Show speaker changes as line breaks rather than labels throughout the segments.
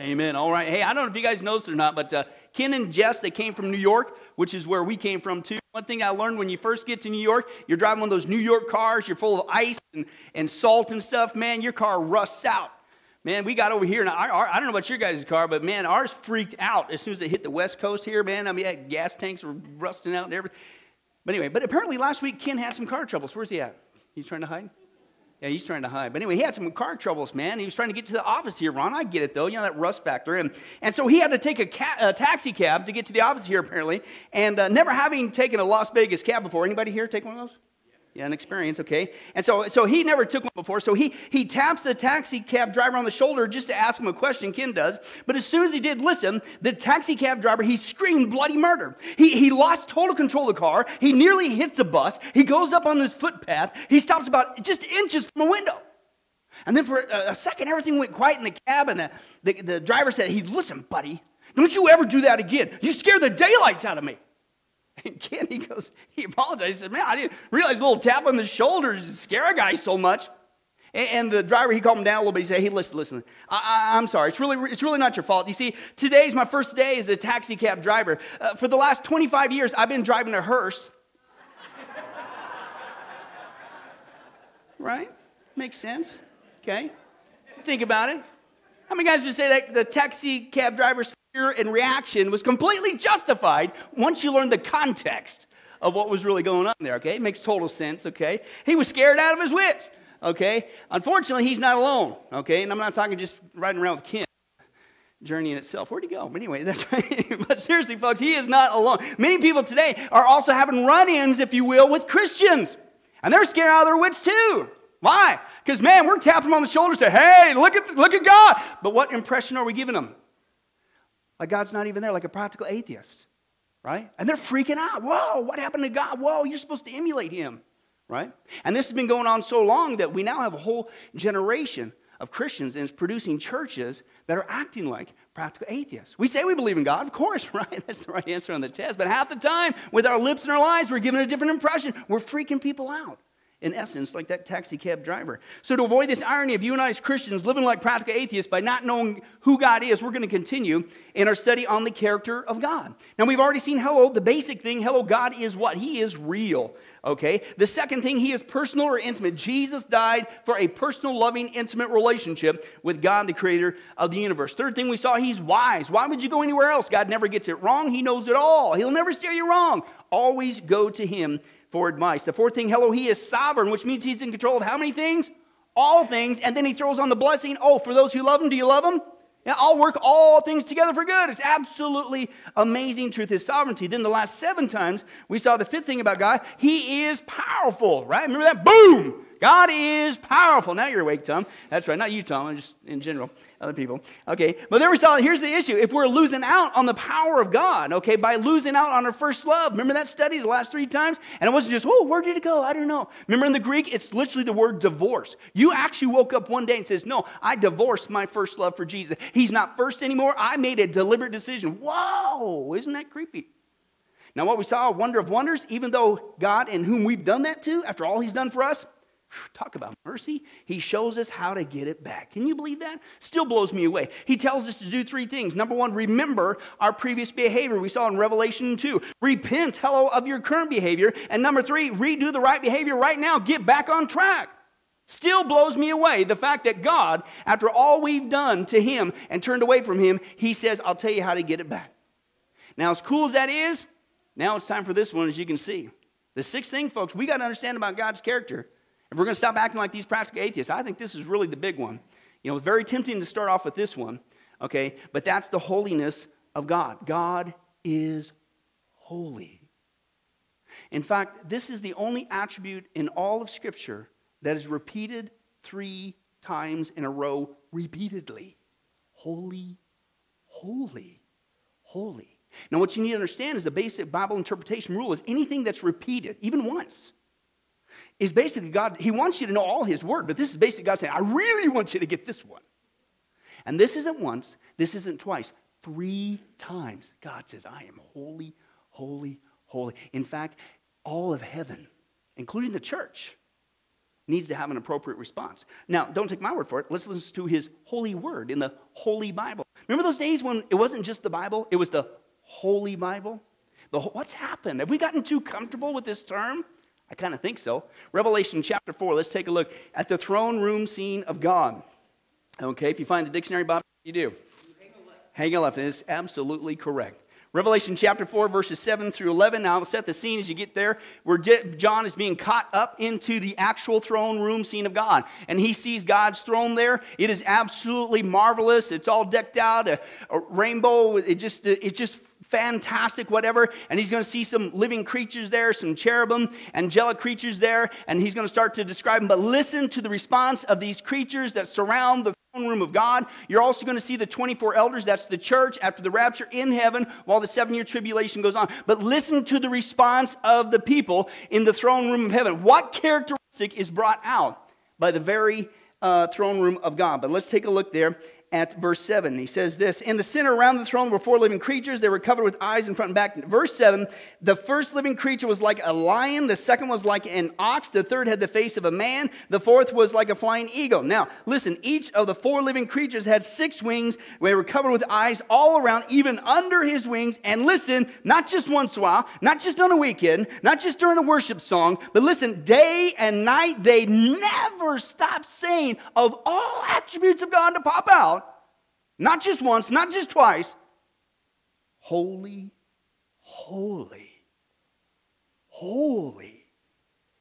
Amen. All right. Hey, I don't know if you guys noticed or not, but uh, Ken and Jess, they came from New York, which is where we came from too. One thing I learned when you first get to New York, you're driving one of those New York cars, you're full of ice and, and salt and stuff, man, your car rusts out. Man, we got over here, and our, our, I don't know about your guys' car, but man, ours freaked out as soon as they hit the west coast here, man. I mean, gas tanks were rusting out and everything. But anyway, but apparently last week Ken had some car troubles. Where's he at? He's trying to hide? Yeah, he's trying to hide. But anyway, he had some car troubles, man. He was trying to get to the office here, Ron. I get it, though. You know, that rust factor. And, and so he had to take a, ca- a taxi cab to get to the office here, apparently. And uh, never having taken a Las Vegas cab before. Anybody here take one of those? An experience, okay. And so, so he never took one before. So he, he taps the taxi cab driver on the shoulder just to ask him a question, Ken does. But as soon as he did listen, the taxi cab driver, he screamed bloody murder. He, he lost total control of the car. He nearly hits a bus. He goes up on this footpath. He stops about just inches from a window. And then for a, a second, everything went quiet in the cab. And the, the, the driver said, he, listen, buddy, don't you ever do that again. You scare the daylights out of me. And Ken, he goes, he apologized. He said, Man, I didn't realize a little tap on the shoulder to scare a guy so much. And, the driver, he calmed down a little bit. He said, Hey, listen, listen, I, am sorry. It's really, it's really not your fault. You see, today's my first day as a taxi cab driver. Uh, for the last 25 years, I've been driving a hearse. right? Makes sense. Okay? Think about it. How many guys would say that the taxi cab driver's fear and reaction was completely justified once you learned the context of what was really going on there, okay? It makes total sense, okay? He was scared out of his wits, okay? Unfortunately, he's not alone, okay? And I'm not talking just riding around with Ken. Journey in itself. Where'd he go? But anyway, that's right. but seriously, folks, he is not alone. Many people today are also having run ins, if you will, with Christians. And they're scared out of their wits too. Why? Because, man, we're tapping them on the shoulder say, hey, look at, look at God. But what impression are we giving them? Like God's not even there, like a practical atheist, right? And they're freaking out. Whoa, what happened to God? Whoa, you're supposed to emulate him, right? And this has been going on so long that we now have a whole generation of Christians and it's producing churches that are acting like practical atheists. We say we believe in God, of course, right? That's the right answer on the test. But half the time, with our lips and our lives, we're giving a different impression. We're freaking people out in essence, like that taxi cab driver. So, to avoid this irony of you and I as Christians living like practical atheists by not knowing who God is, we're going to continue in our study on the character of God. Now, we've already seen hello, the basic thing hello, God is what? He is real. Okay? The second thing, He is personal or intimate. Jesus died for a personal, loving, intimate relationship with God, the creator of the universe. Third thing we saw, He's wise. Why would you go anywhere else? God never gets it wrong. He knows it all. He'll never steer you wrong. Always go to Him for advice. The fourth thing, hello, he is sovereign, which means he's in control of how many things? All things. And then he throws on the blessing, oh, for those who love him, do you love him? Yeah, I'll work all things together for good. It's absolutely amazing truth, his sovereignty. Then the last seven times, we saw the fifth thing about God. He is powerful, right? Remember that? Boom! God is powerful. Now you're awake, Tom. That's right. Not you, Tom. Just in general other people. Okay, but there we saw, here's the issue. If we're losing out on the power of God, okay, by losing out on our first love, remember that study the last three times? And it wasn't just, oh, where did it go? I don't know. Remember in the Greek, it's literally the word divorce. You actually woke up one day and says, no, I divorced my first love for Jesus. He's not first anymore. I made a deliberate decision. Whoa, isn't that creepy? Now, what we saw, a wonder of wonders, even though God in whom we've done that to, after all he's done for us, Talk about mercy. He shows us how to get it back. Can you believe that? Still blows me away. He tells us to do three things. Number one, remember our previous behavior. We saw in Revelation 2. Repent, hello, of your current behavior. And number three, redo the right behavior right now. Get back on track. Still blows me away the fact that God, after all we've done to Him and turned away from Him, He says, I'll tell you how to get it back. Now, as cool as that is, now it's time for this one, as you can see. The sixth thing, folks, we got to understand about God's character if we're going to stop acting like these practical atheists, I think this is really the big one. You know, it's very tempting to start off with this one, okay? But that's the holiness of God. God is holy. In fact, this is the only attribute in all of Scripture that is repeated three times in a row repeatedly. Holy, holy, holy. Now, what you need to understand is the basic Bible interpretation rule is anything that's repeated, even once, is basically God, He wants you to know all His word, but this is basically God saying, I really want you to get this one. And this isn't once, this isn't twice, three times. God says, I am holy, holy, holy. In fact, all of heaven, including the church, needs to have an appropriate response. Now, don't take my word for it. Let's listen to his holy word in the Holy Bible. Remember those days when it wasn't just the Bible, it was the Holy Bible? The, what's happened? Have we gotten too comfortable with this term? I kind of think so. Revelation chapter 4, let's take a look at the throne room scene of God. Okay, if you find the dictionary, Bob, you do. Hang a left. Hang a left. That is absolutely correct. Revelation chapter 4, verses 7 through 11. Now, I'll set the scene as you get there, where John is being caught up into the actual throne room scene of God. And he sees God's throne there. It is absolutely marvelous. It's all decked out, a, a rainbow. It just, it just fantastic, whatever. And he's going to see some living creatures there, some cherubim, angelic creatures there, and he's going to start to describe them. But listen to the response of these creatures that surround the throne room of God. You're also going to see the 24 elders, that's the church after the rapture in heaven while the seven year tribulation goes on. But listen to the response of the people in the throne room of heaven. What characteristic is brought out by the very uh, throne room of God? But let's take a look there at verse 7. He says this In the center around the throne were four living creatures. They were covered with eyes in front and back. Verse 7 The first living creature was like a lion. The second was like an ox. The third had the face of a man. The fourth was like a flying eagle. Now, listen, each of the four living creatures had six wings. They were covered with eyes all around, even under his wings. And listen, not just once in a while, not just on a weekend, not just during a worship song, but listen, day and night, they never stop saying of all attributes of God to pop out not just once, not just twice. Holy, holy, holy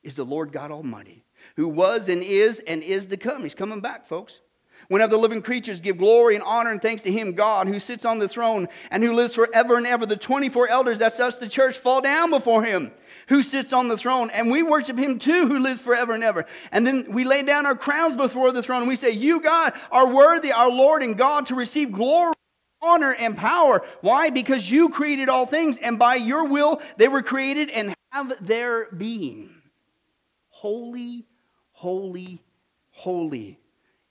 is the Lord God Almighty, who was and is and is to come. He's coming back, folks. Whenever the living creatures give glory and honor and thanks to him, God, who sits on the throne and who lives forever and ever, the 24 elders, that's us, the church, fall down before him who sits on the throne, and we worship him too, who lives forever and ever. And then we lay down our crowns before the throne, and we say, You, God, are worthy, our Lord and God, to receive glory honor and power. Why? Because you created all things, and by your will they were created and have their being. Holy, holy, holy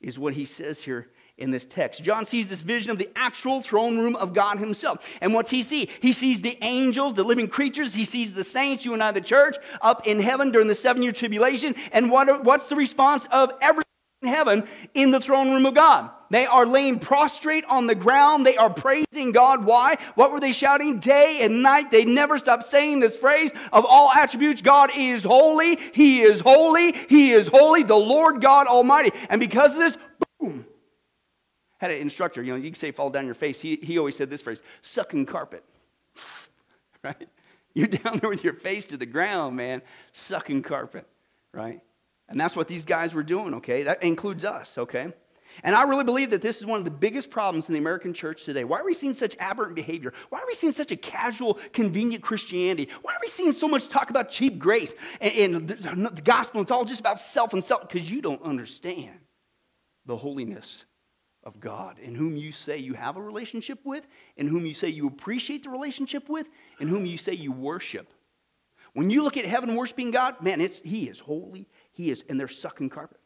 is what he says here in this text. John sees this vision of the actual throne room of God himself. And what's he see? He sees the angels, the living creatures. He sees the saints, you and I, the church, up in heaven during the seven year tribulation. And what, what's the response of everyone in heaven in the throne room of God? They are laying prostrate on the ground. They are praising God. Why? What were they shouting day and night? They never stopped saying this phrase of all attributes God is holy. He is holy. He is holy, the Lord God Almighty. And because of this, boom, had an instructor, you know, you can say fall down your face. He, he always said this phrase, sucking carpet. right? You're down there with your face to the ground, man, sucking carpet, right? And that's what these guys were doing, okay? That includes us, okay? And I really believe that this is one of the biggest problems in the American church today. Why are we seeing such aberrant behavior? Why are we seeing such a casual, convenient Christianity? Why are we seeing so much talk about cheap grace and, and the, the gospel? It's all just about self and self because you don't understand the holiness of God, in whom you say you have a relationship with, in whom you say you appreciate the relationship with, in whom you say you worship. When you look at heaven worshiping God, man, it's, He is holy. He is, and they're sucking carpet.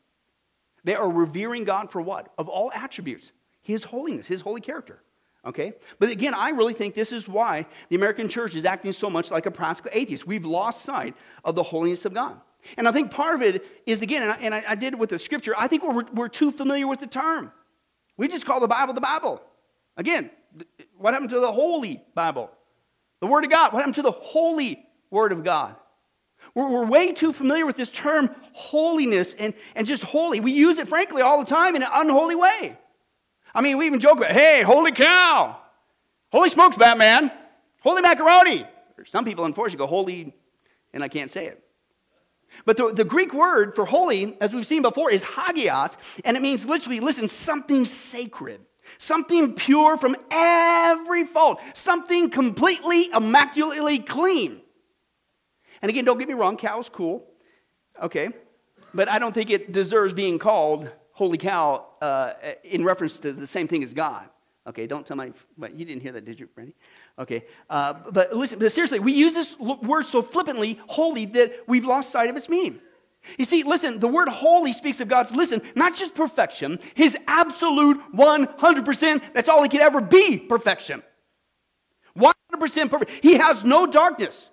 They are revering God for what? Of all attributes, His holiness, His holy character. Okay? But again, I really think this is why the American church is acting so much like a practical atheist. We've lost sight of the holiness of God. And I think part of it is, again, and I, and I did it with the scripture, I think we're, we're too familiar with the term. We just call the Bible the Bible. Again, what happened to the Holy Bible? The Word of God. What happened to the Holy Word of God? We're, we're, way too familiar with this term holiness and, and just holy. We use it, frankly, all the time in an unholy way. I mean, we even joke about, hey, holy cow, holy smokes, Batman, holy macaroni. Or some people, unfortunately, go holy, and I can't say it. But the, the Greek word for holy, as we've seen before, is hagios, and it means literally, listen, something sacred, something pure from every fault, something completely, immaculately clean. And again, don't get me wrong, cow's cool, okay? But I don't think it deserves being called holy cow uh, in reference to the same thing as God. Okay, don't tell my, but you didn't hear that, did you, Brandy? Okay, uh, but listen, but seriously, we use this word so flippantly, holy, that we've lost sight of its meaning. You see, listen, the word holy speaks of God's, listen, not just perfection, his absolute 100%, that's all he could ever be, perfection. 100% perfect. He has no darkness.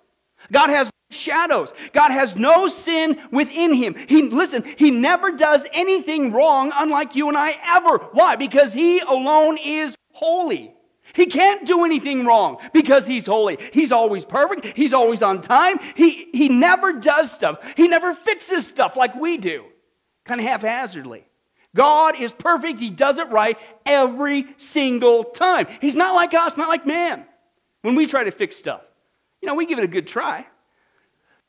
God has shadows. God has no sin within him. He listen, he never does anything wrong unlike you and I ever. Why? Because he alone is holy. He can't do anything wrong because he's holy. He's always perfect. He's always on time. He, he never does stuff. He never fixes stuff like we do, kind of haphazardly. God is perfect. He does it right every single time. He's not like us, not like man. When we try to fix stuff, you know, we give it a good try,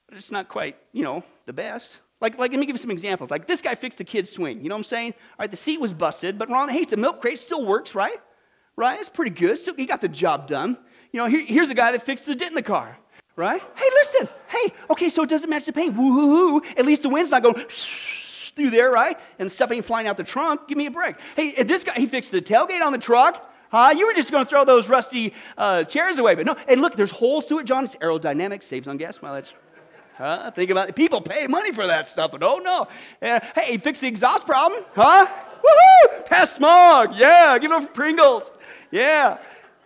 but it's not quite, you know, the best. Like, like, let me give you some examples. Like, this guy fixed the kid's swing. You know what I'm saying? All right, the seat was busted, but Ron hates a milk crate still works, right? Right? It's pretty good. So he got the job done. You know, here, here's a guy that fixed the dent in the car, right? Hey, listen. Hey, okay, so it doesn't match the paint. Woo hoo hoo. At least the wind's not going through there, right? And stuff ain't flying out the trunk. Give me a break. Hey, this guy, he fixed the tailgate on the truck. Huh? You were just going to throw those rusty uh, chairs away. But no, and look, there's holes through it, John. It's aerodynamic, saves on gas mileage. Huh? Think about it. People pay money for that stuff, but oh no. Uh, hey, fix the exhaust problem. Huh? Woohoo! Pass smog. Yeah, give it up for Pringles. Yeah.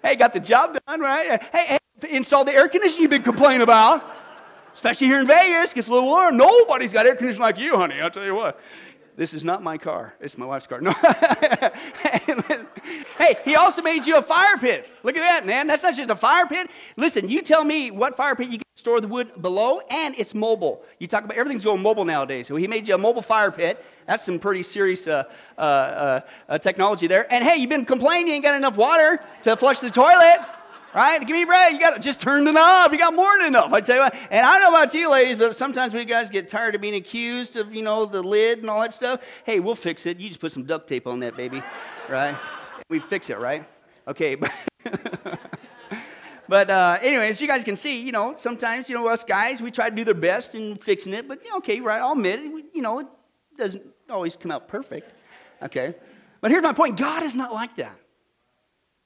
Hey, got the job done, right? Hey, hey install the air conditioning you've been complaining about. Especially here in Vegas, gets a little warm. Nobody's got air conditioning like you, honey. I'll tell you what. This is not my car. It's my wife's car. No. hey, he also made you a fire pit. Look at that, man. That's not just a fire pit. Listen, you tell me what fire pit you can store the wood below, and it's mobile. You talk about everything's going mobile nowadays. So he made you a mobile fire pit. That's some pretty serious uh, uh, uh, uh technology there. And hey, you've been complaining you ain't got enough water to flush the toilet right? Give me bread. You got to just turn the knob. You got more than enough. I tell you what. And I don't know about you ladies, but sometimes we guys get tired of being accused of, you know, the lid and all that stuff. Hey, we'll fix it. You just put some duct tape on that, baby, right? We fix it, right? Okay. but uh, anyway, as you guys can see, you know, sometimes, you know, us guys, we try to do their best in fixing it. But, okay, right, I'll admit it. You know, it doesn't always come out perfect. Okay. But here's my point God is not like that.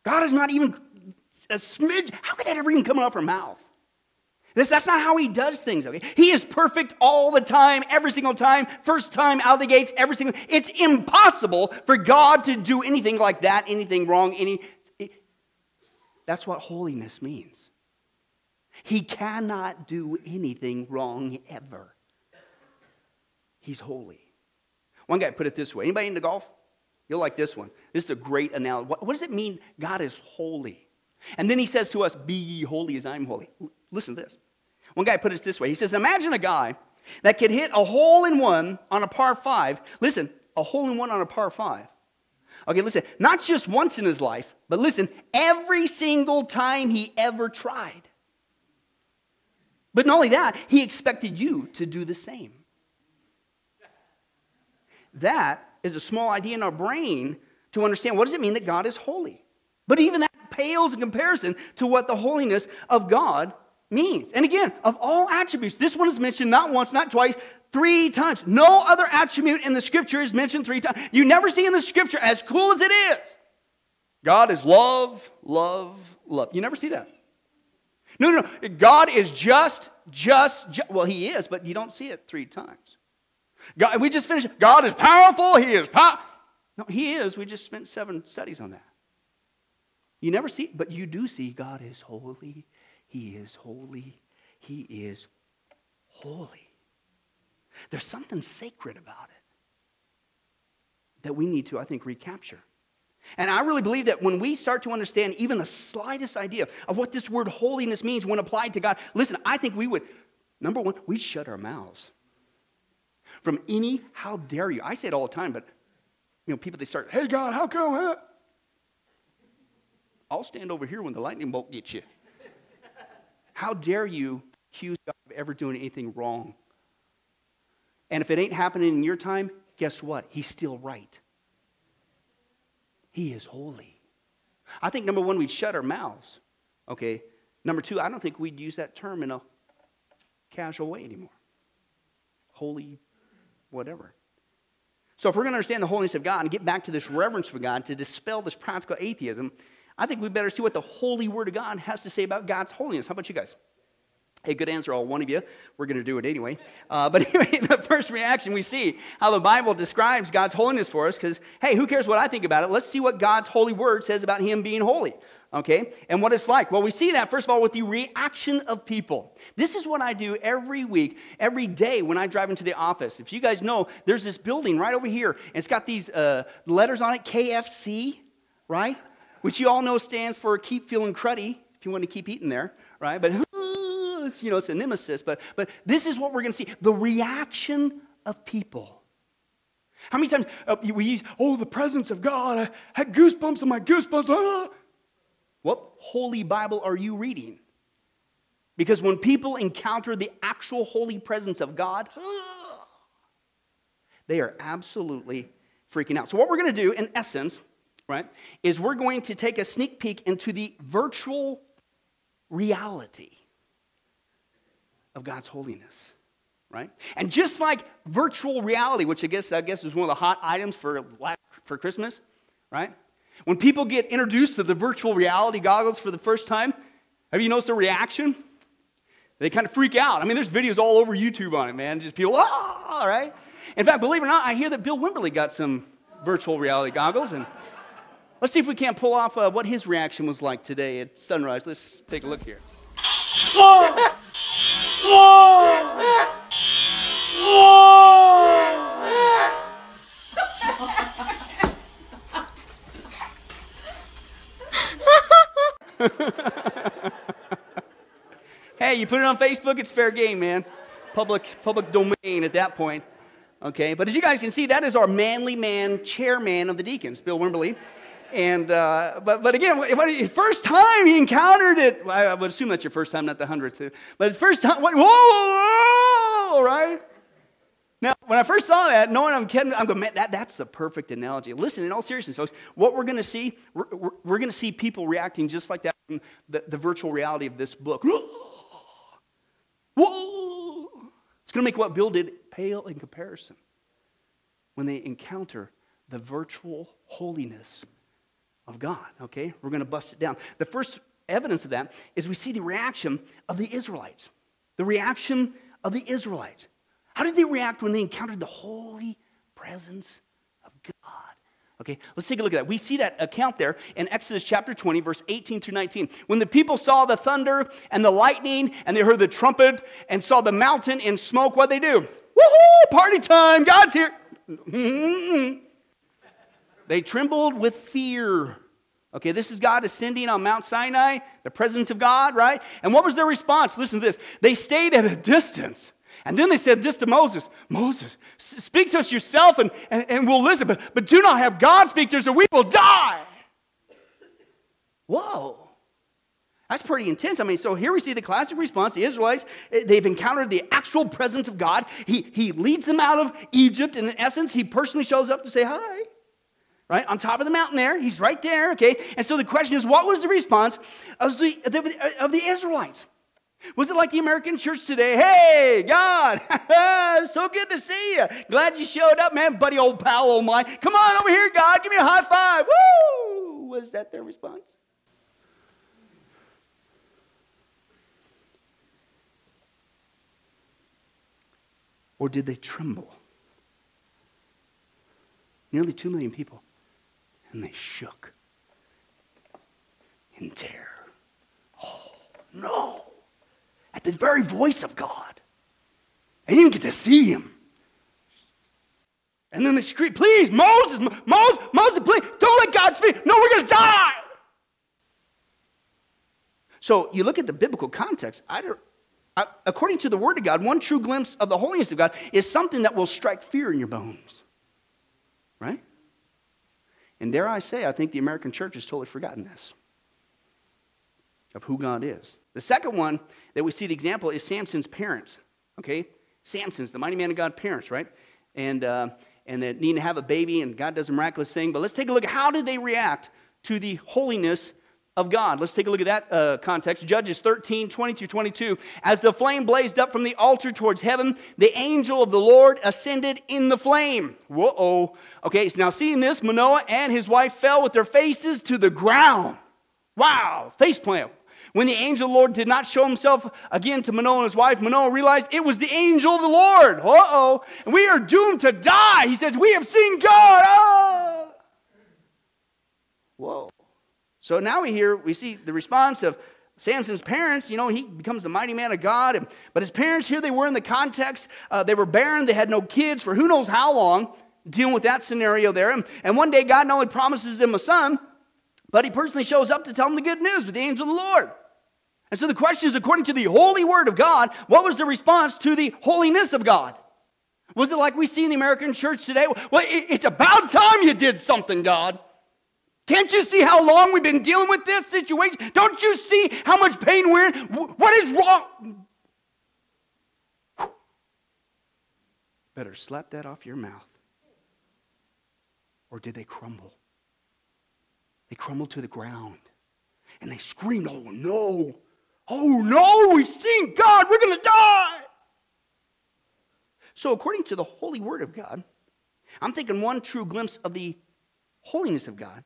God is not even a smidge. How could that ever even come out of her mouth? This, that's not how he does things, okay? He is perfect all the time, every single time, first time out of the gates, every single It's impossible for God to do anything like that, anything wrong, any. It, that's what holiness means. He cannot do anything wrong ever. He's holy. One guy put it this way. Anybody into golf? You'll like this one. This is a great analogy. What, what does it mean God is holy? And then he says to us, Be ye holy as I'm holy. Listen to this. One guy put it this way He says, Imagine a guy that could hit a hole in one on a par five. Listen, a hole in one on a par five. Okay, listen, not just once in his life, but listen, every single time he ever tried. But not only that, he expected you to do the same. That is a small idea in our brain to understand what does it mean that God is holy. But even that pales in comparison to what the holiness of God means. And again, of all attributes, this one is mentioned not once, not twice, three times. No other attribute in the scripture is mentioned three times. You never see in the scripture, as cool as it is, God is love, love, love. You never see that. No, no, no. God is just, just, just, well, He is, but you don't see it three times. God, we just finished. God is powerful. He is powerful. No, He is. We just spent seven studies on that. You never see, but you do see God is holy. He is holy. He is holy. There's something sacred about it that we need to, I think, recapture. And I really believe that when we start to understand even the slightest idea of what this word holiness means when applied to God, listen, I think we would, number one, we shut our mouths from any, how dare you? I say it all the time, but you know, people they start, hey God, how come? Huh? I'll stand over here when the lightning bolt gets you. How dare you accuse God of ever doing anything wrong? And if it ain't happening in your time, guess what? He's still right. He is holy. I think number one, we'd shut our mouths. Okay. Number two, I don't think we'd use that term in a casual way anymore. Holy, whatever. So, if we're going to understand the holiness of God and get back to this reverence for God to dispel this practical atheism, I think we better see what the holy word of God has to say about God's holiness. How about you guys? Hey, good answer, all one of you. We're going to do it anyway. Uh, but anyway, the first reaction we see how the Bible describes God's holiness for us because, hey, who cares what I think about it? Let's see what God's holy word says about Him being holy, okay? And what it's like. Well, we see that, first of all, with the reaction of people. This is what I do every week, every day when I drive into the office. If you guys know, there's this building right over here, and it's got these uh, letters on it KFC, right? Which you all know stands for keep feeling cruddy, if you want to keep eating there, right? But it's, you know, it's a nemesis. But, but this is what we're going to see the reaction of people. How many times uh, we use, oh, the presence of God, I had goosebumps on my goosebumps. Ah. What holy Bible are you reading? Because when people encounter the actual holy presence of God, they are absolutely freaking out. So, what we're going to do, in essence, right, is we're going to take a sneak peek into the virtual reality of God's holiness, right? And just like virtual reality, which I guess I guess is one of the hot items for for Christmas, right? When people get introduced to the virtual reality goggles for the first time, have you noticed the reaction? They kind of freak out. I mean, there's videos all over YouTube on it, man. Just people, ah, right? In fact, believe it or not, I hear that Bill Wimberly got some virtual reality goggles. And let's see if we can't pull off uh, what his reaction was like today at sunrise. Let's take a look here. Hey, you put it on Facebook, it's fair game, man. Public, public domain at that point. Okay, but as you guys can see, that is our manly man, chairman of the deacons, Bill Wimberly. And, uh, but, but again, first time he encountered it, I would assume that's your first time, not the hundredth. But first time, whoa, whoa, whoa, right? Now, when I first saw that, knowing I'm kidding, I'm going, man, that, that's the perfect analogy. Listen, in all seriousness, folks, what we're going to see, we're, we're, we're going to see people reacting just like that in the, the virtual reality of this book. Whoa! It's going to make what Bill did pale in comparison when they encounter the virtual holiness of God. Okay? We're going to bust it down. The first evidence of that is we see the reaction of the Israelites. The reaction of the Israelites. How did they react when they encountered the holy presence of God? Okay, let's take a look at that. We see that account there in Exodus chapter 20, verse 18 through 19. When the people saw the thunder and the lightning, and they heard the trumpet and saw the mountain in smoke, what they do? Woohoo! Party time! God's here. Mm-hmm. They trembled with fear. Okay, this is God ascending on Mount Sinai, the presence of God, right? And what was their response? Listen to this. They stayed at a distance. And then they said this to Moses Moses, speak to us yourself and, and, and we'll listen, but, but do not have God speak to us or we will die. Whoa. That's pretty intense. I mean, so here we see the classic response. The Israelites, eh, they've encountered the actual presence of God. He, he leads them out of Egypt. And in essence, he personally shows up to say hi, right? On top of the mountain there. He's right there, okay? And so the question is, what was the response of the, of the Israelites? Was it like the American church today? Hey, God, so good to see you. Glad you showed up, man, buddy, old pal, old mine. Come on over here, God, give me a high five. Woo! Was that their response? Or did they tremble? Nearly two million people. And they shook in terror. Oh, no at the very voice of God. They didn't get to see him. And then they scream, please, Moses, Moses, Moses, please, don't let God speak. No, we're going to die. So you look at the biblical context. I don't, I, according to the Word of God, one true glimpse of the holiness of God is something that will strike fear in your bones. Right? And dare I say, I think the American church has totally forgotten this of who God is. The second one that we see the example is Samson's parents. Okay? Samson's, the mighty man of God parents, right? And, uh, and that need to have a baby, and God does a miraculous thing. But let's take a look at how did they react to the holiness of God. Let's take a look at that uh, context. Judges 13, 20 through 22. As the flame blazed up from the altar towards heaven, the angel of the Lord ascended in the flame. Whoa. Okay, so now seeing this, Manoah and his wife fell with their faces to the ground. Wow, face plant. When the angel of the Lord did not show himself again to Manoah and his wife, Manoah realized it was the angel of the Lord. Uh oh. We are doomed to die. He says, We have seen God. Oh. Whoa. So now we hear, we see the response of Samson's parents, you know, he becomes the mighty man of God. And, but his parents, here they were in the context, uh, they were barren, they had no kids for who knows how long, dealing with that scenario there. And, and one day, God not only promises him a son, But he personally shows up to tell him the good news with the angel of the Lord. And so the question is according to the holy word of God, what was the response to the holiness of God? Was it like we see in the American church today? Well, it's about time you did something, God. Can't you see how long we've been dealing with this situation? Don't you see how much pain we're in? What is wrong? Better slap that off your mouth. Or did they crumble? They crumbled to the ground and they screamed, Oh no, oh no, we've seen God, we're going to die. So, according to the holy word of God, I'm thinking one true glimpse of the holiness of God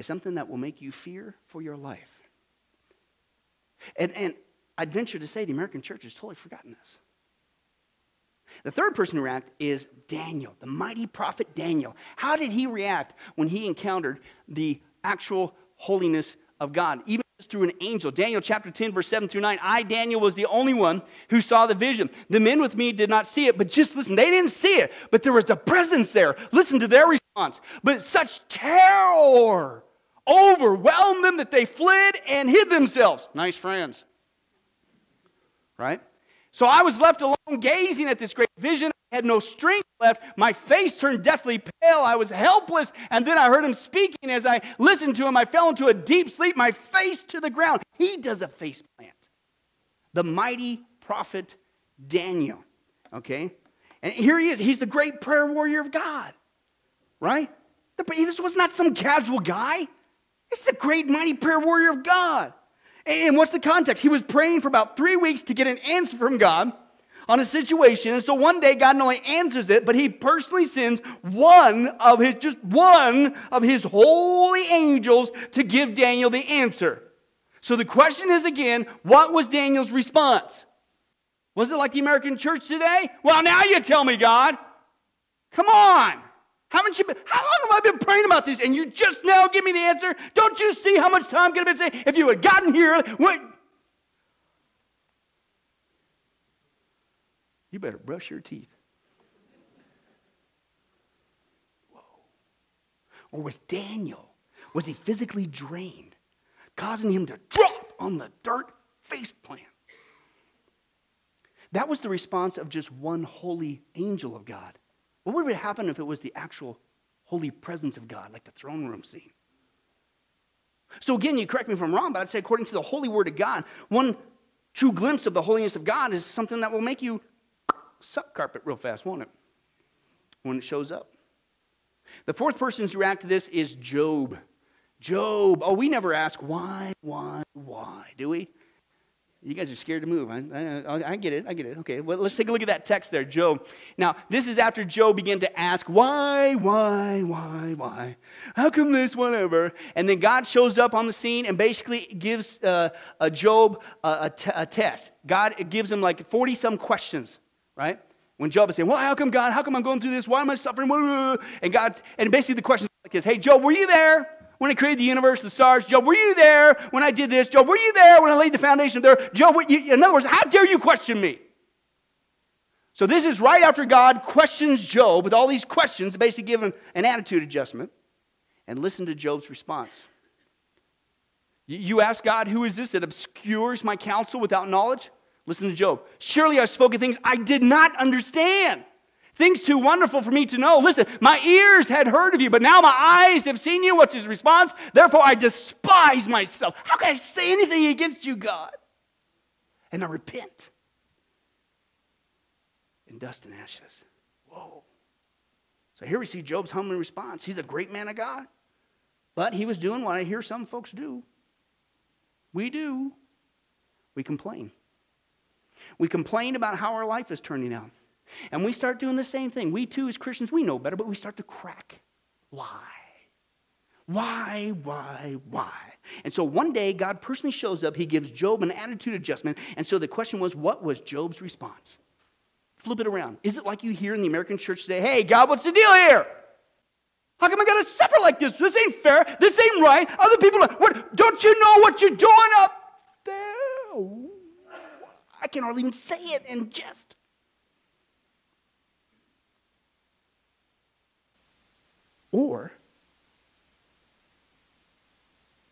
is something that will make you fear for your life. And, and I'd venture to say the American church has totally forgotten this. The third person to react is Daniel, the mighty prophet Daniel. How did he react when he encountered the actual holiness of God? Even through an angel. Daniel chapter 10, verse 7 through 9. I, Daniel, was the only one who saw the vision. The men with me did not see it, but just listen. They didn't see it, but there was a presence there. Listen to their response. But such terror overwhelmed them that they fled and hid themselves. Nice friends. Right? So I was left alone gazing at this great vision. I had no strength left. My face turned deathly pale. I was helpless. And then I heard him speaking. As I listened to him, I fell into a deep sleep, my face to the ground. He does a face plant. The mighty prophet Daniel. Okay? And here he is. He's the great prayer warrior of God. Right? This was not some casual guy. It's a great mighty prayer warrior of God. And what's the context? He was praying for about three weeks to get an answer from God on a situation. And so one day God not only answers it, but he personally sends one of his, just one of his holy angels to give Daniel the answer. So the question is again, what was Daniel's response? Was it like the American church today? Well, now you tell me, God. Come on. Haven't you been, how long have I been praying about this and you just now give me the answer? Don't you see how much time could have been saved if you had gotten here? What? You better brush your teeth. Whoa. Or was Daniel, was he physically drained, causing him to drop on the dirt face plant? That was the response of just one holy angel of God. What would happen if it was the actual holy presence of God, like the throne room scene? So, again, you correct me if I'm wrong, but I'd say, according to the holy word of God, one true glimpse of the holiness of God is something that will make you suck carpet real fast, won't it? When it shows up. The fourth person to react to this is Job. Job. Oh, we never ask why, why, why, do we? You guys are scared to move. I, I, I, get it. I get it. Okay, well, let's take a look at that text there, Job. Now, this is after Job began to ask, why, why, why, why? How come this, whatever? And then God shows up on the scene and basically gives uh, a Job a, a, t- a test. God gives him like 40 some questions, right? When Job is saying, well, how come God, how come I'm going through this? Why am I suffering? And God, and basically the question is Hey, Job, were you there? When I created the universe, the stars? Job, were you there when I did this? Job, were you there when I laid the foundation there? Job, you, in other words, how dare you question me? So this is right after God questions Job with all these questions, basically giving him an attitude adjustment. And listen to Job's response. You ask God, who is this that obscures my counsel without knowledge? Listen to Job. Surely I've spoken things I did not understand. Things too wonderful for me to know. Listen, my ears had heard of you, but now my eyes have seen you. What's his response? Therefore, I despise myself. How can I say anything against you, God? And I repent in dust and ashes. Whoa. So here we see Job's humbling response. He's a great man of God, but he was doing what I hear some folks do. We do. We complain. We complain about how our life is turning out. And we start doing the same thing. We too, as Christians, we know better, but we start to crack. Why? Why, why, why? And so one day, God personally shows up. He gives Job an attitude adjustment. And so the question was, what was Job's response? Flip it around. Is it like you hear in the American church today? Hey, God, what's the deal here? How come I got to suffer like this? This ain't fair. This ain't right. Other people, are, what? Don't you know what you're doing up there? I can hardly even say it in jest. Or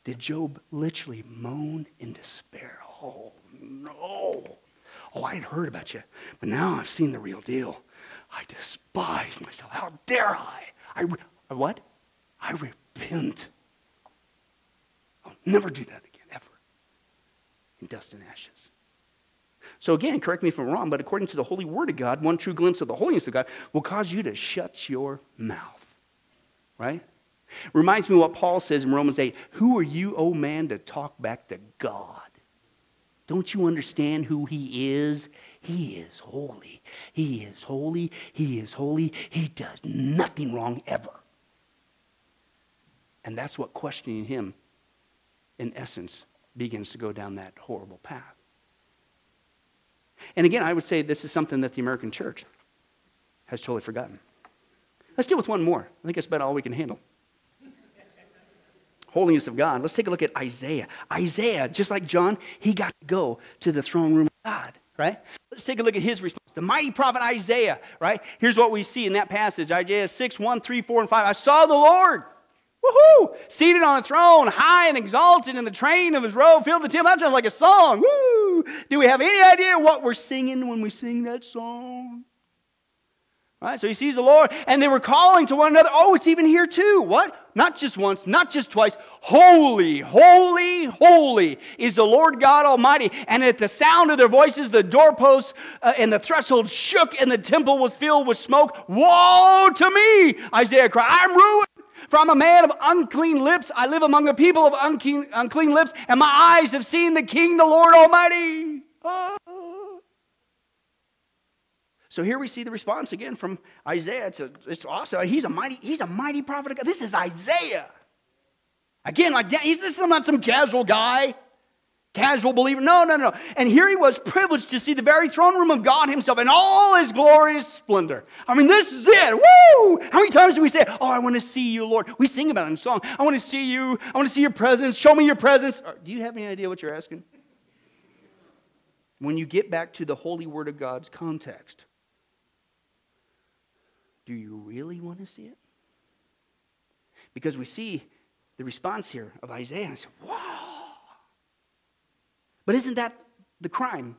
did Job literally moan in despair. Oh, no. Oh, I had heard about you, but now I've seen the real deal. I despise myself. How dare I? I, I what? I repent. I'll never do that again, ever. In dust and ashes. So again, correct me if I'm wrong, but according to the holy word of God, one true glimpse of the holiness of God will cause you to shut your mouth. Right? Reminds me what Paul says in Romans 8 Who are you, O oh man, to talk back to God? Don't you understand who he is? He is holy. He is holy. He is holy. He does nothing wrong ever. And that's what questioning him, in essence, begins to go down that horrible path. And again, I would say this is something that the American church has totally forgotten. Let's deal with one more. I think that's about all we can handle. Holiness of God. Let's take a look at Isaiah. Isaiah, just like John, he got to go to the throne room of God, right? Let's take a look at his response. The mighty prophet Isaiah, right? Here's what we see in that passage Isaiah 6, 1, 3, 4, and 5. I saw the Lord. Woohoo! Seated on a throne, high and exalted in the train of his robe, filled the temple. That sounds like a song. Woo! Do we have any idea what we're singing when we sing that song? Right? So he sees the Lord, and they were calling to one another. Oh, it's even here too. What? Not just once, not just twice. Holy, holy, holy is the Lord God Almighty. And at the sound of their voices, the doorposts uh, and the threshold shook, and the temple was filled with smoke. Woe to me! Isaiah cried, I'm ruined. For I'm a man of unclean lips. I live among the people of unclean, unclean lips, and my eyes have seen the King, the Lord Almighty. Oh. So here we see the response again from Isaiah. It's, a, it's awesome. He's a mighty, he's a mighty prophet of God. This is Isaiah. Again, like he's this is not some casual guy, casual believer. No, no, no. And here he was privileged to see the very throne room of God Himself in all His glorious splendor. I mean, this is it. Woo! How many times do we say, "Oh, I want to see you, Lord"? We sing about it in song. I want to see you. I want to see your presence. Show me your presence. Do you have any idea what you're asking? When you get back to the holy word of God's context, do you really want to see it? Because we see the response here of Isaiah. I said, wow. But isn't that the crime?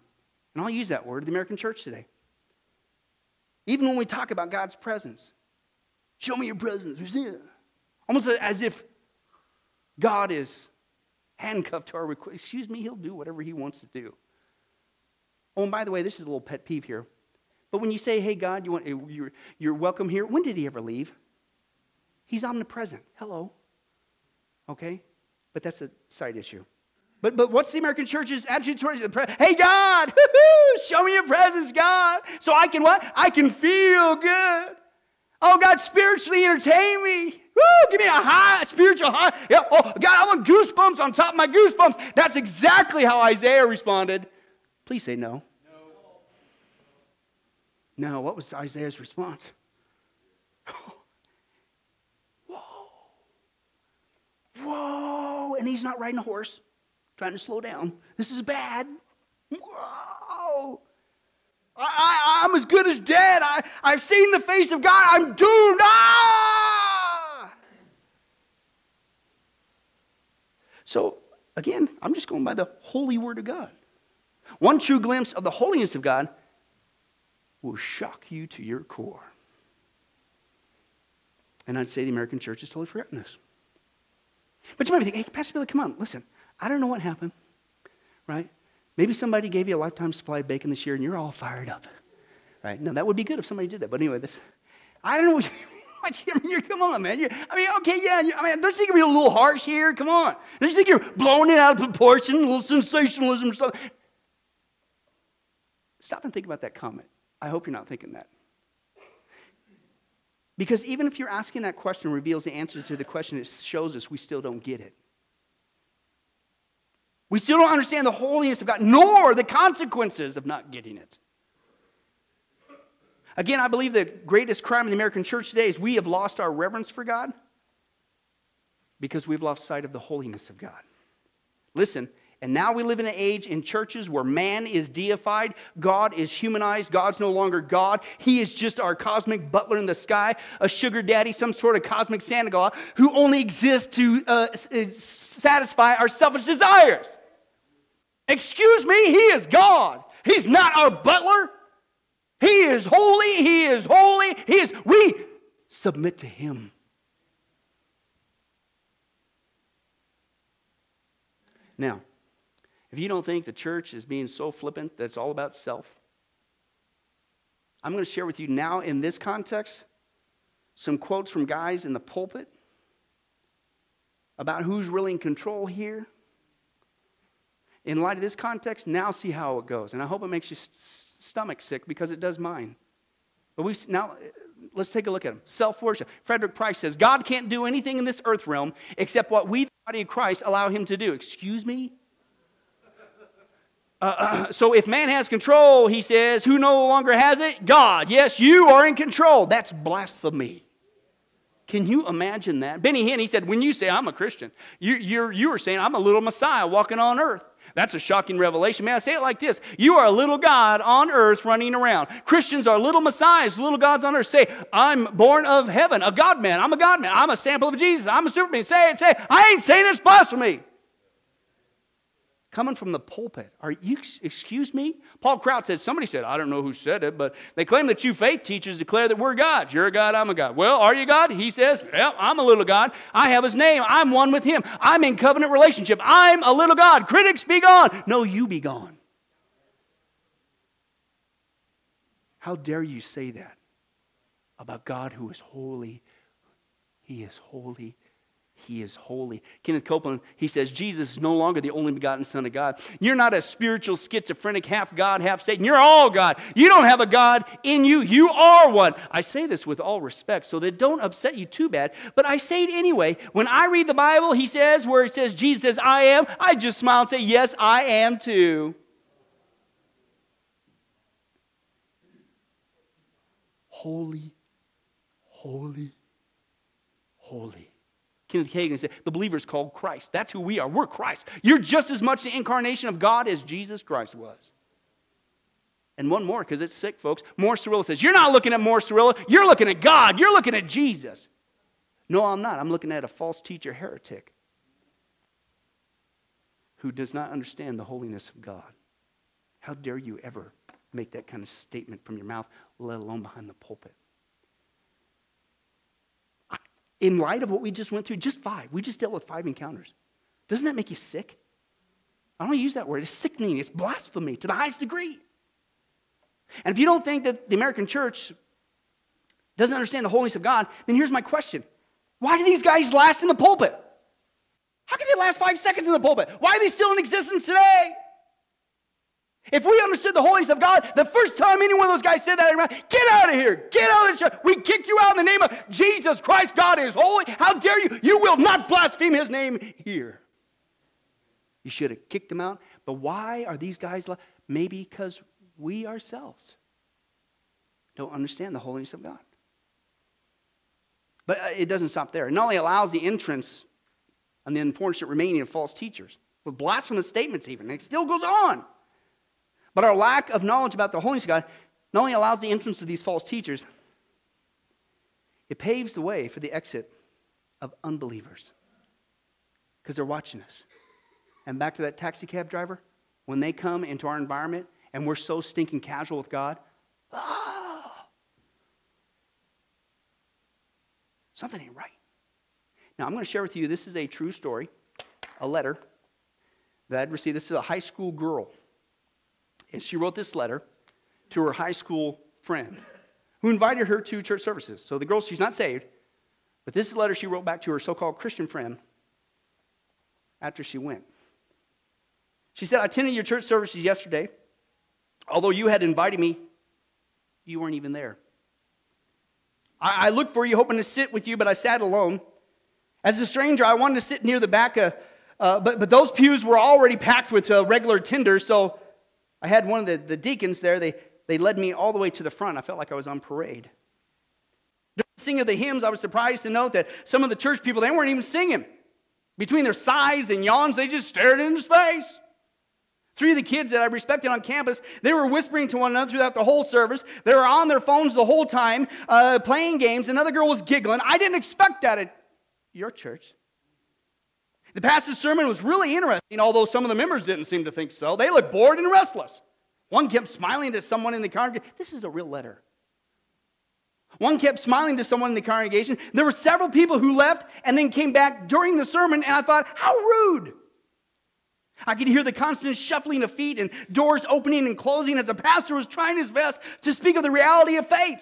And I'll use that word, the American church today. Even when we talk about God's presence, show me your presence. Almost as if God is handcuffed to our request. Excuse me, he'll do whatever he wants to do. Oh, and by the way, this is a little pet peeve here. But when you say, hey, God, you want, eh, you're, you're welcome here, when did he ever leave? He's omnipresent. Hello. Okay? But that's a side issue. But, but what's the American church's attitude towards the presence? Hey, God, show me your presence, God. So I can what? I can feel good. Oh, God, spiritually entertain me. Woo, give me a high, spiritual high. Yeah, oh, God, I want goosebumps on top of my goosebumps. That's exactly how Isaiah responded. Please say no. No, what was Isaiah's response? Whoa. Whoa. And he's not riding a horse, trying to slow down. This is bad. Whoa. I, am as good as dead. I, I've seen the face of God. I'm doomed. Ah! So, again, I'm just going by the holy word of God. One true glimpse of the holiness of God will shock you to your core. And I'd say the American church has totally forgotten this. But you might be thinking, hey, Pastor Billy, come on, listen. I don't know what happened, right? Maybe somebody gave you a lifetime supply of bacon this year and you're all fired up, right? Now, that would be good if somebody did that. But anyway, this, I don't know what you, I mean, come on, man. You're, I mean, okay, yeah. I mean, don't you think you're a little harsh here? Come on. Don't you think you're blowing it out of proportion, a little sensationalism or something? Stop and think about that comment. I hope you're not thinking that. Because even if you're asking that question reveals the answer to the question, it shows us we still don't get it. We still don't understand the holiness of God, nor the consequences of not getting it. Again, I believe the greatest crime in the American church today is we have lost our reverence for God because we've lost sight of the holiness of God. Listen, And now we live in an age in churches where man is deified, God is humanized, God's no longer God. He is just our cosmic butler in the sky, a sugar daddy, some sort of cosmic Santa Claus who only exists to uh, uh satisfy our selfish desires. Excuse me, he is God. He's not our butler. He is holy, he is holy, he is we submit to him. Now, if you don't think the church is being so flippant that it's all about self, I'm going to share with you now in this context some quotes from guys in the pulpit about who's really in control here. In light of this context, now see how it goes. And I hope it makes your stomach sick because it does mine. But we now uh, let's take a look at them. Self worship. Frederick Price says God can't do anything in this earth realm except what we, the body of Christ, allow him to do. Excuse me? Uh, so if man has control, he says, who no longer has it? God. Yes, you are in control. That's blasphemy. Can you imagine that? Benny Hinn, he said, when you say I'm a Christian, you, you're, you are saying I'm a little Messiah walking on earth. That's a shocking revelation. May I say it like this? You are a little God on earth running around. Christians are little messiahs, little gods on earth. Say, I'm born of heaven, a God man. I'm a God man. I'm a sample of Jesus. I'm a superman. Say it, say it. I ain't saying it's blasphemy coming from the pulpit. Are you, excuse me? Paul Crouch said, somebody said, I don't know who said it, but they claim that you faith teachers declare that we're gods. You're a God, I'm a God. Well, are you God? He says, Yeah, I'm a little God. I have his name. I'm one with him. I'm in covenant relationship. I'm a little God. Critics be gone. No, you be gone. How dare you say that about God who is holy? He is holy he is holy. Kenneth Copeland, he says, Jesus is no longer the only begotten Son of God. You're not a spiritual schizophrenic, half God, half Satan. You're all God. You don't have a God in you. You are one. I say this with all respect so that don't upset you too bad, but I say it anyway. When I read the Bible, he says, where it says, Jesus says, I am, I just smile and say, Yes, I am too. Holy, holy, holy. Kenneth Hagin said, the believer is called Christ. That's who we are. We're Christ. You're just as much the incarnation of God as Jesus Christ was. And one more, because it's sick, folks. Morris Cerullo says, You're not looking at Morris Cerullo, you're looking at God, you're looking at Jesus. No, I'm not. I'm looking at a false teacher heretic who does not understand the holiness of God. How dare you ever make that kind of statement from your mouth, let alone behind the pulpit? In light of what we just went through, just five. We just dealt with five encounters. Doesn't that make you sick? I don't use that word. It's sickening. It's blasphemy to the highest degree. And if you don't think that the American church doesn't understand the holiness of God, then here's my question Why do these guys last in the pulpit? How can they last five seconds in the pulpit? Why are they still in existence today? If we understood the holiness of God, the first time any one of those guys said that, get out of here, get out of the church. We kick you out in the name of Jesus Christ. God is holy. How dare you? You will not blaspheme his name here. You should have kicked them out. But why are these guys? Maybe because we ourselves don't understand the holiness of God. But uh, it doesn't stop there. It not only allows the entrance and the unfortunate remaining of false teachers, with blasphemous statements, even, it still goes on. But our lack of knowledge about the holiness of God not only allows the entrance of these false teachers, it paves the way for the exit of unbelievers because they're watching us. And back to that taxi cab driver, when they come into our environment and we're so stinking casual with God, oh, something ain't right. Now, I'm going to share with you this is a true story, a letter that I'd received. This is a high school girl and she wrote this letter to her high school friend who invited her to church services. So the girl, she's not saved, but this is a letter she wrote back to her so called Christian friend after she went. She said, I attended your church services yesterday. Although you had invited me, you weren't even there. I, I looked for you, hoping to sit with you, but I sat alone. As a stranger, I wanted to sit near the back, of, uh, but, but those pews were already packed with uh, regular tenders, so I had one of the, the deacons there, they, they led me all the way to the front. I felt like I was on parade. During the singing of the hymns, I was surprised to note that some of the church people, they weren't even singing. Between their sighs and yawns, they just stared into space. Three of the kids that I respected on campus, they were whispering to one another throughout the whole service. They were on their phones the whole time, uh, playing games. Another girl was giggling. I didn't expect that at your church. The pastor's sermon was really interesting, although some of the members didn't seem to think so. They looked bored and restless. One kept smiling to someone in the congregation. This is a real letter. One kept smiling to someone in the congregation. There were several people who left and then came back during the sermon, and I thought, how rude. I could hear the constant shuffling of feet and doors opening and closing as the pastor was trying his best to speak of the reality of faith.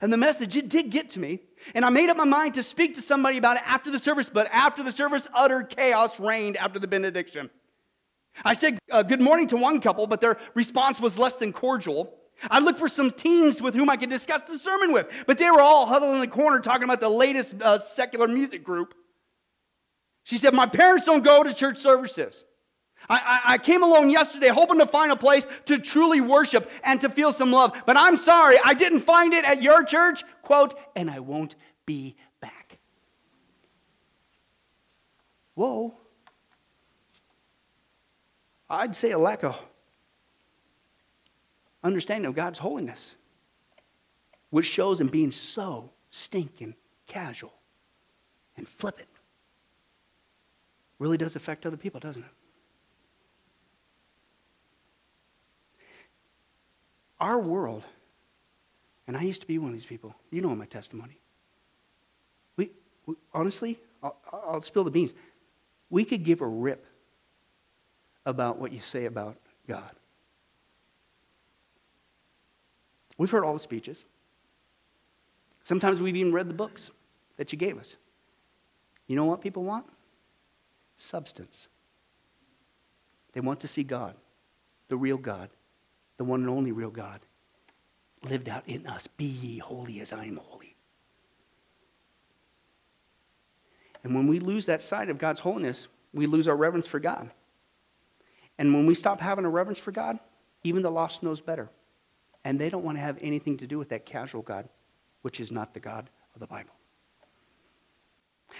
And the message, it did get to me. And I made up my mind to speak to somebody about it after the service, but after the service, utter chaos reigned after the benediction. I said uh, good morning to one couple, but their response was less than cordial. I looked for some teens with whom I could discuss the sermon with, but they were all huddled in the corner talking about the latest uh, secular music group. She said, My parents don't go to church services. I, I, I, came alone yesterday hoping to find a place to truly worship and to feel some love. But I'm sorry, I didn't find it at your church. Quote, and I won't be back. Whoa. I'd say a lack of understanding of God's holiness, which shows in being so stinking casual and flippant. Really does affect other people, doesn't it? Our world, and I used to be one of these people, you know my testimony. We, we honestly, I'll, I'll spill the beans. We could give a rip about what you say about God. We've heard all the speeches. Sometimes we've even read the books that you gave us. You know what people want? Substance. They want to see God, the real God, the one and only real God, lived out in us. Be ye holy as I am holy. And when we lose that sight of God's holiness, we lose our reverence for God. And when we stop having a reverence for God, even the lost knows better. And they don't want to have anything to do with that casual God, which is not the God of the Bible.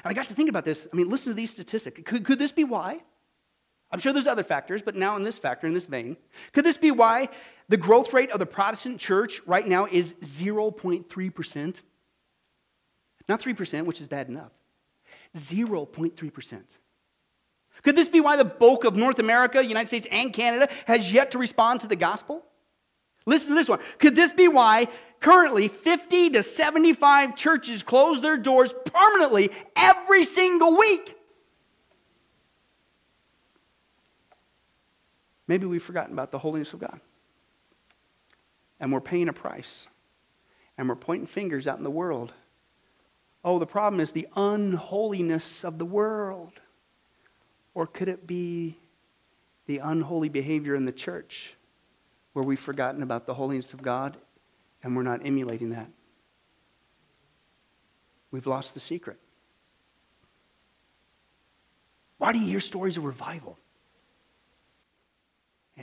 And I got to think about this. I mean, listen to these statistics. Could, could this be why? I'm sure there's other factors, but now in this factor, in this vein, could this be why the growth rate of the Protestant church right now is 0.3%? Not 3%, which is bad enough. 0.3%. Could this be why the bulk of North America, United States, and Canada has yet to respond to the gospel? Listen to this one. Could this be why currently 50 to 75 churches close their doors permanently every single week? Maybe we've forgotten about the holiness of God. And we're paying a price. And we're pointing fingers out in the world. Oh, the problem is the unholiness of the world. Or could it be the unholy behavior in the church? where we've forgotten about the holiness of God and we're not emulating that. We've lost the secret. Why do you hear stories of revival?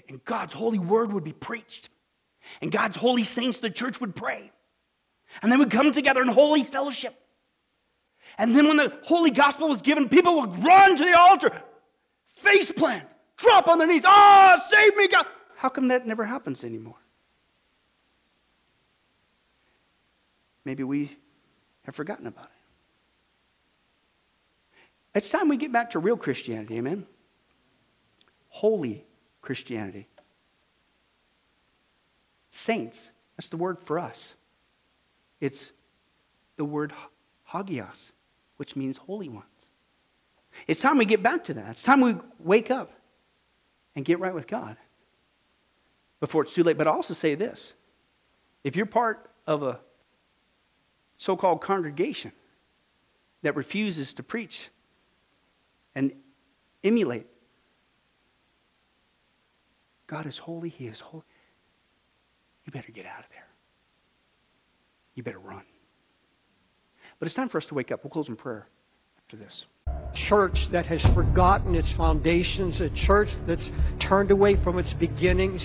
And God's holy word would be preached. And God's holy saints, the church would pray. And they would come together in holy fellowship. And then when the holy gospel was given, people would run to the altar, face plant, drop on their knees. Ah, oh, save me, God. How come that never happens anymore? Maybe we have forgotten about it. It's time we get back to real Christianity, amen? Holy Christianity. Saints, that's the word for us. It's the word hagios, which means holy ones. It's time we get back to that. It's time we wake up and get right with God before it's too late. But I also say this if you're part of a so called congregation that refuses to preach and emulate, God is holy, He is holy. You better get out of there. You better run. But it's time for us to wake up. We'll close in prayer after this
church that has forgotten its foundations, a church that's turned away from its beginnings,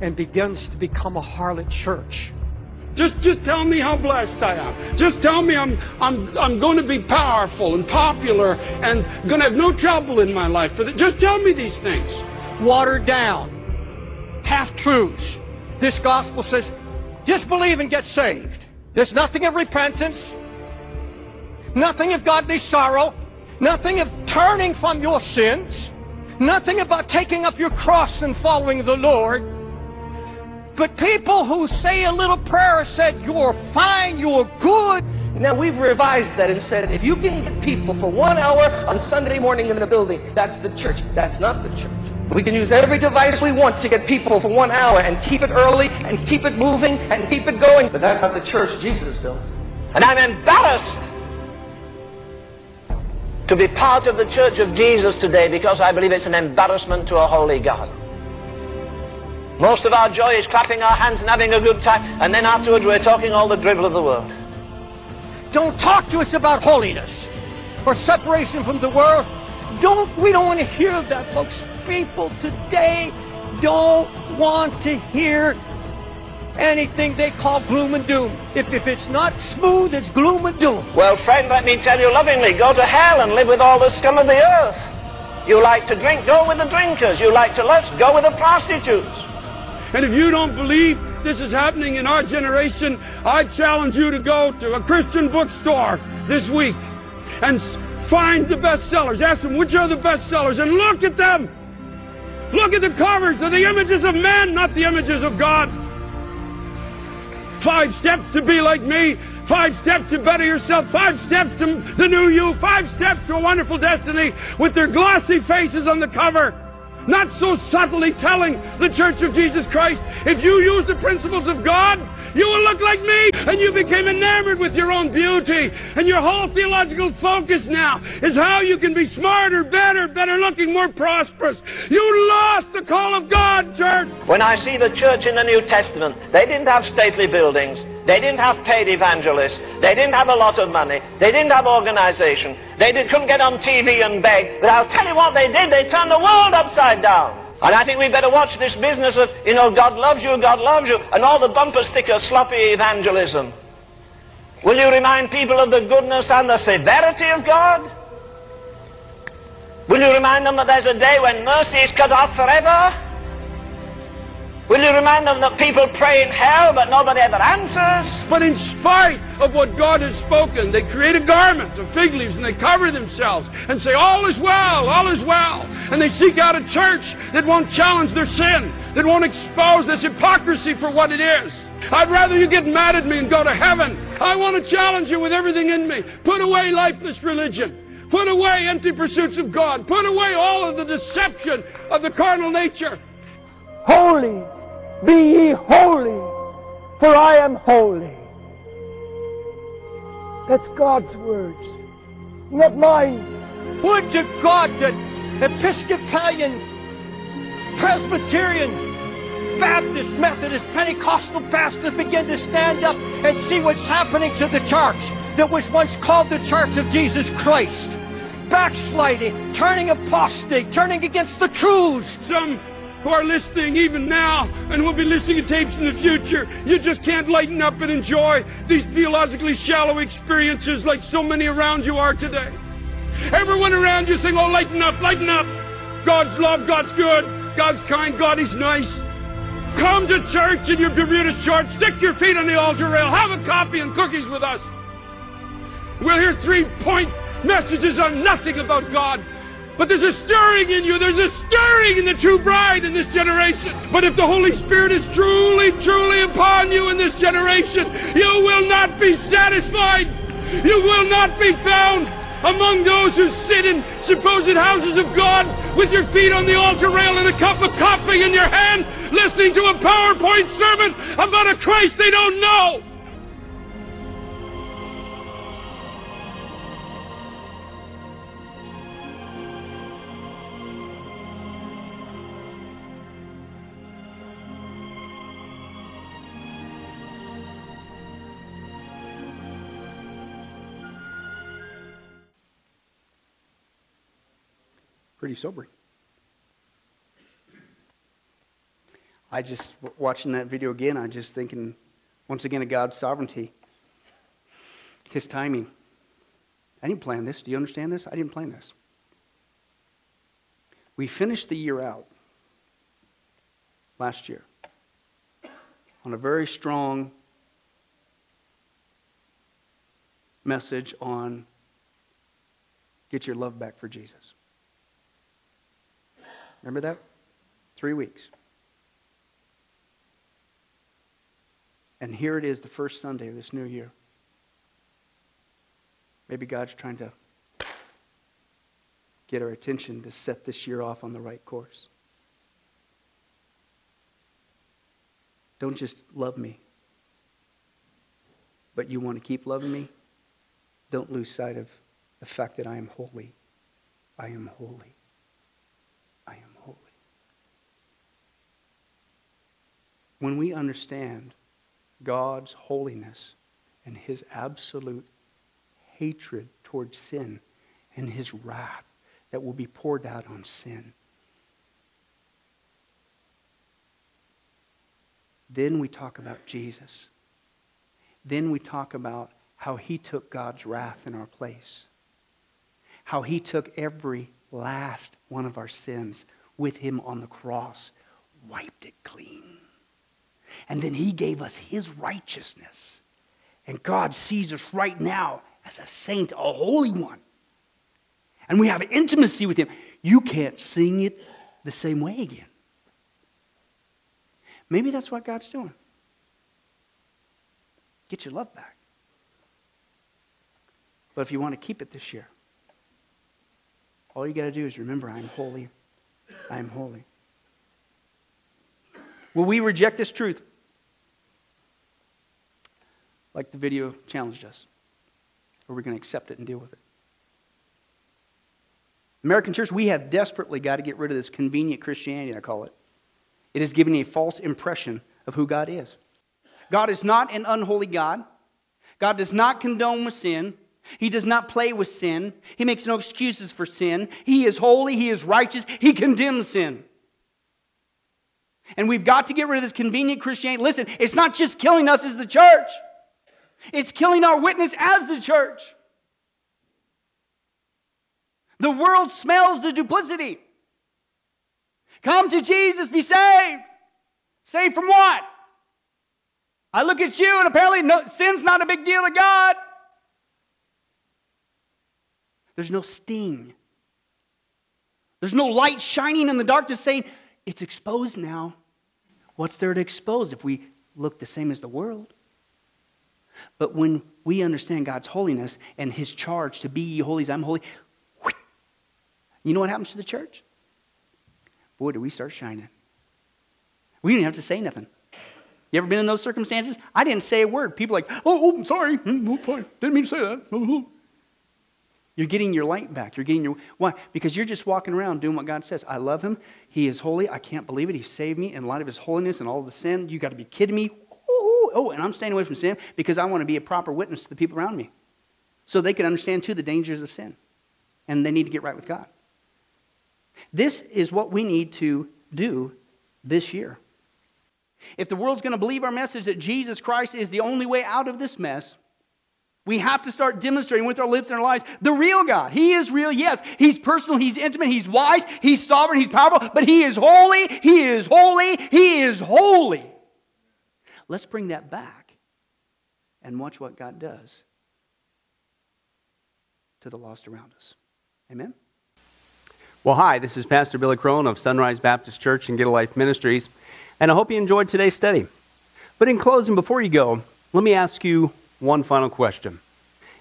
and begins to become a harlot church.
Just, just tell me how blessed I am. Just tell me I'm, I'm, I'm going to be powerful and popular and going to have no trouble in my life. Just tell me these things.
Watered down. Half truths. This gospel says, just believe and get saved. There's nothing of repentance, nothing of godly sorrow, nothing of turning from your sins, nothing about taking up your cross and following the Lord. But people who say a little prayer said, You're fine, you're good.
Now we've revised that and said if you can get people for one hour on Sunday morning in the building, that's the church. That's not the church. We can use every device we want to get people for one hour and keep it early and keep it moving and keep it going. But that's not the church Jesus built.
And I'm embarrassed to be part of the church of Jesus today because I believe it's an embarrassment to a holy God. Most of our joy is clapping our hands and having a good time, and then afterwards we're talking all the drivel of the world.
Don't talk to us about holiness or separation from the world. Don't we don't want to hear that, folks. People today don't want to hear anything they call gloom and doom. If, if it's not smooth, it's gloom and doom.
Well, friend, let me tell you lovingly, go to hell and live with all the scum of the earth. You like to drink, go with the drinkers. You like to lust, go with the prostitutes.
And if you don't believe this is happening in our generation, I challenge you to go to a Christian bookstore this week and find the bestsellers. Ask them which are the bestsellers and look at them. Look at the covers. They're the images of men, not the images of God. Five steps to be like me. Five steps to better yourself. Five steps to the new you. Five steps to a wonderful destiny with their glossy faces on the cover. Not so subtly telling the Church of Jesus Christ, if you use the principles of God, you will look like me. And you became enamored with your own beauty. And your whole theological focus now is how you can be smarter, better, better looking, more prosperous. You lost the call of God, church.
When I see the church in the New Testament, they didn't have stately buildings. They didn't have paid evangelists. They didn't have a lot of money. They didn't have organization. They did, couldn't get on TV and beg. But I'll tell you what they did. They turned the world upside down. And I think we better watch this business of, you know, God loves you, God loves you, and all the bumper sticker sloppy evangelism. Will you remind people of the goodness and the severity of God? Will you remind them that there's a day when mercy is cut off forever? Will you remind them that people pray in hell but nobody ever answers?
But in spite of what God has spoken, they create a garment of fig leaves and they cover themselves and say, All is well, all is well. And they seek out a church that won't challenge their sin, that won't expose this hypocrisy for what it is. I'd rather you get mad at me and go to heaven. I want to challenge you with everything in me. Put away lifeless religion. Put away empty pursuits of God. Put away all of the deception of the carnal nature.
Holy, be ye holy, for I am holy. That's God's words, not mine.
Would to God that Episcopalian, Presbyterian, Baptist, Methodist, Pentecostal pastors begin to stand up and see what's happening to the church that was once called the Church of Jesus Christ. Backsliding, turning apostate, turning against the truths.
Some who are listening even now and will be listening to tapes in the future, you just can't lighten up and enjoy these theologically shallow experiences like so many around you are today. Everyone around you saying, Oh, lighten up, lighten up. God's love, God's good, God's kind, God is nice. Come to church in your Bermuda shorts, stick your feet on the altar rail, have a coffee and cookies with us. We'll hear three point messages on nothing about God. But there's a stirring in you. There's a stirring in the true bride in this generation. But if the Holy Spirit is truly, truly upon you in this generation, you will not be satisfied. You will not be found among those who sit in supposed houses of God with your feet on the altar rail and a cup of coffee in your hand, listening to a PowerPoint sermon about a Christ they don't know.
Pretty sobering. I just, watching that video again, I just thinking, once again, of God's sovereignty, His timing. I didn't plan this. Do you understand this? I didn't plan this. We finished the year out. last year on a very strong message on get your love back for Jesus. Remember that? Three weeks. And here it is, the first Sunday of this new year. Maybe God's trying to get our attention to set this year off on the right course. Don't just love me, but you want to keep loving me. Don't lose sight of the fact that I am holy. I am holy. I am holy. When we understand God's holiness and his absolute hatred towards sin and his wrath that will be poured out on sin. Then we talk about Jesus. Then we talk about how he took God's wrath in our place. How he took every last one of our sins with him on the cross, wiped it clean. And then he gave us his righteousness. And God sees us right now as a saint, a holy one. And we have intimacy with him. You can't sing it the same way again. Maybe that's what God's doing. Get your love back. But if you want to keep it this year, all you got to do is remember I am holy. I am holy. Will we reject this truth? Like the video challenged us. Or are we going to accept it and deal with it? American church, we have desperately got to get rid of this convenient Christianity, I call it. It is giving a false impression of who God is. God is not an unholy God. God does not condone with sin. He does not play with sin. He makes no excuses for sin. He is holy. He is righteous. He condemns sin. And we've got to get rid of this convenient Christianity. Listen, it's not just killing us as the church, it's killing our witness as the church. The world smells the duplicity. Come to Jesus, be saved. Saved from what? I look at you, and apparently no, sin's not a big deal to God. There's no sting. There's no light shining in the darkness saying, it's exposed now. What's there to expose if we look the same as the world? But when we understand God's holiness and his charge to be ye holy as I'm holy, you know what happens to the church? Boy, do we start shining. We didn't have to say nothing. You ever been in those circumstances? I didn't say a word. People like, oh, oh I'm sorry. Hmm, didn't mean to say that. You're getting your light back. You're getting your why? Because you're just walking around doing what God says. I love him. He is holy. I can't believe it. He saved me in light of his holiness and all the sin. You got to be kidding me. Oh, and I'm staying away from sin because I want to be a proper witness to the people around me. So they can understand too the dangers of sin. And they need to get right with God. This is what we need to do this year. If the world's going to believe our message that Jesus Christ is the only way out of this mess, we have to start demonstrating with our lips and our lives the real God. He is real, yes. He's personal, He's intimate, He's wise, He's sovereign, He's powerful, but He is holy, He is holy, He is holy. Let's bring that back and watch what God does to the lost around us. Amen? Well, hi, this is Pastor Billy Crone of Sunrise Baptist Church and Get a Life Ministries, and I hope you enjoyed today's study. But in closing, before you go, let me ask you one final question.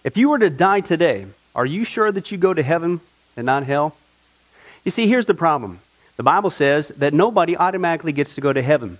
If you were to die today, are you sure that you go to heaven and not hell? You see, here's the problem. The Bible says that nobody automatically gets to go to heaven,